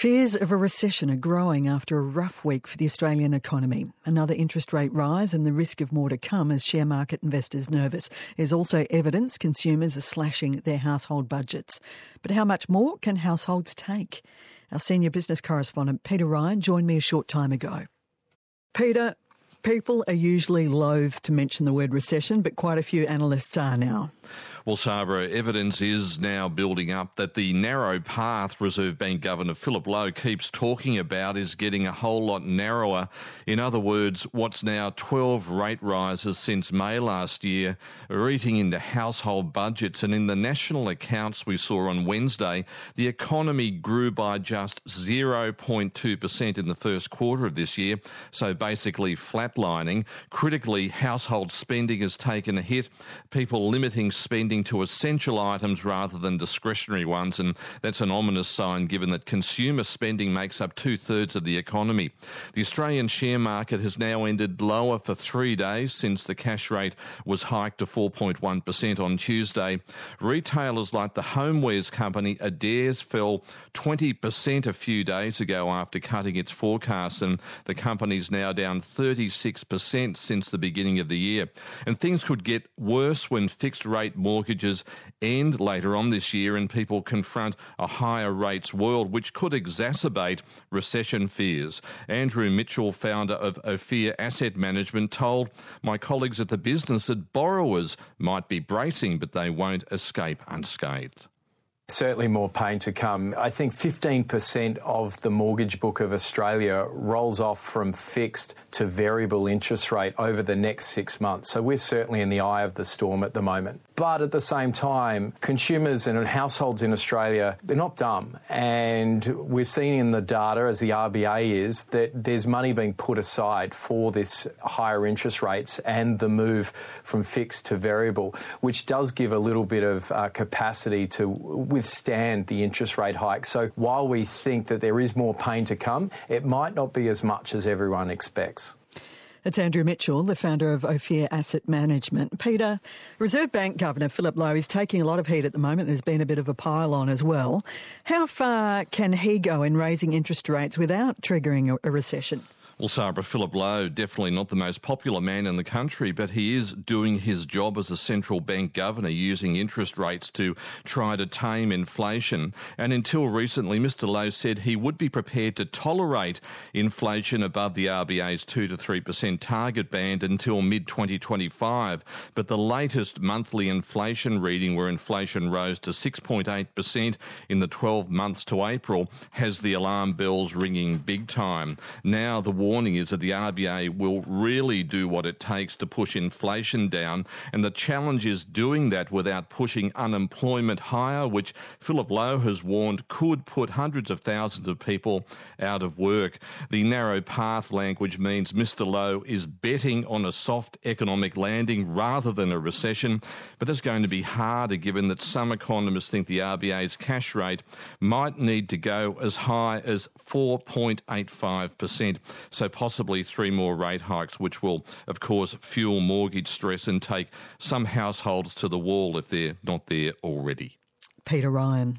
Fears of a recession are growing after a rough week for the Australian economy. Another interest rate rise and the risk of more to come as share market investors nervous. There's also evidence consumers are slashing their household budgets. But how much more can households take? Our senior business correspondent Peter Ryan joined me a short time ago. Peter, people are usually loath to mention the word recession, but quite a few analysts are now. Well, Sabra, evidence is now building up that the narrow path Reserve Bank Governor Philip Lowe keeps talking about is getting a whole lot narrower. In other words, what's now 12 rate rises since May last year are eating into household budgets. And in the national accounts we saw on Wednesday, the economy grew by just 0.2% in the first quarter of this year, so basically flatlining. Critically, household spending has taken a hit, people limiting spending to essential items rather than discretionary ones, and that's an ominous sign given that consumer spending makes up two thirds of the economy. The Australian share market has now ended lower for three days since the cash rate was hiked to 4.1% on Tuesday. Retailers like the homewares company Adairs fell 20% a few days ago after cutting its forecast, and the company's now down 36% since the beginning of the year. And things could get worse when fixed rate mortgages mortgages end later on this year and people confront a higher rates world, which could exacerbate recession fears. Andrew Mitchell, founder of Ophir Asset Management, told my colleagues at the business that borrowers might be bracing, but they won't escape unscathed. Certainly more pain to come. I think 15% of the mortgage book of Australia rolls off from fixed to variable interest rate over the next six months. So we're certainly in the eye of the storm at the moment. But at the same time, consumers and households in Australia, they're not dumb. And we're seeing in the data, as the RBA is, that there's money being put aside for this higher interest rates and the move from fixed to variable, which does give a little bit of uh, capacity to withstand the interest rate hike. So while we think that there is more pain to come, it might not be as much as everyone expects. It's Andrew Mitchell, the founder of Ophir Asset Management. Peter, Reserve Bank Governor Philip Lowe is taking a lot of heat at the moment. There's been a bit of a pile on as well. How far can he go in raising interest rates without triggering a recession? Well, Sabra, Philip Lowe, definitely not the most popular man in the country, but he is doing his job as a central bank governor, using interest rates to try to tame inflation. And until recently, Mr. Lowe said he would be prepared to tolerate inflation above the RBA's 2 to 3% target band until mid 2025. But the latest monthly inflation reading, where inflation rose to 6.8% in the 12 months to April, has the alarm bells ringing big time. Now, the war warning is that the RBA will really do what it takes to push inflation down, and the challenge is doing that without pushing unemployment higher, which Philip Lowe has warned could put hundreds of thousands of people out of work. The narrow path language means Mr. Lowe is betting on a soft economic landing rather than a recession, but that's going to be harder given that some economists think the RBA's cash rate might need to go as high as 4.85%. So possibly three more rate hikes, which will, of course, fuel mortgage stress and take some households to the wall if they're not there already. Peter Ryan.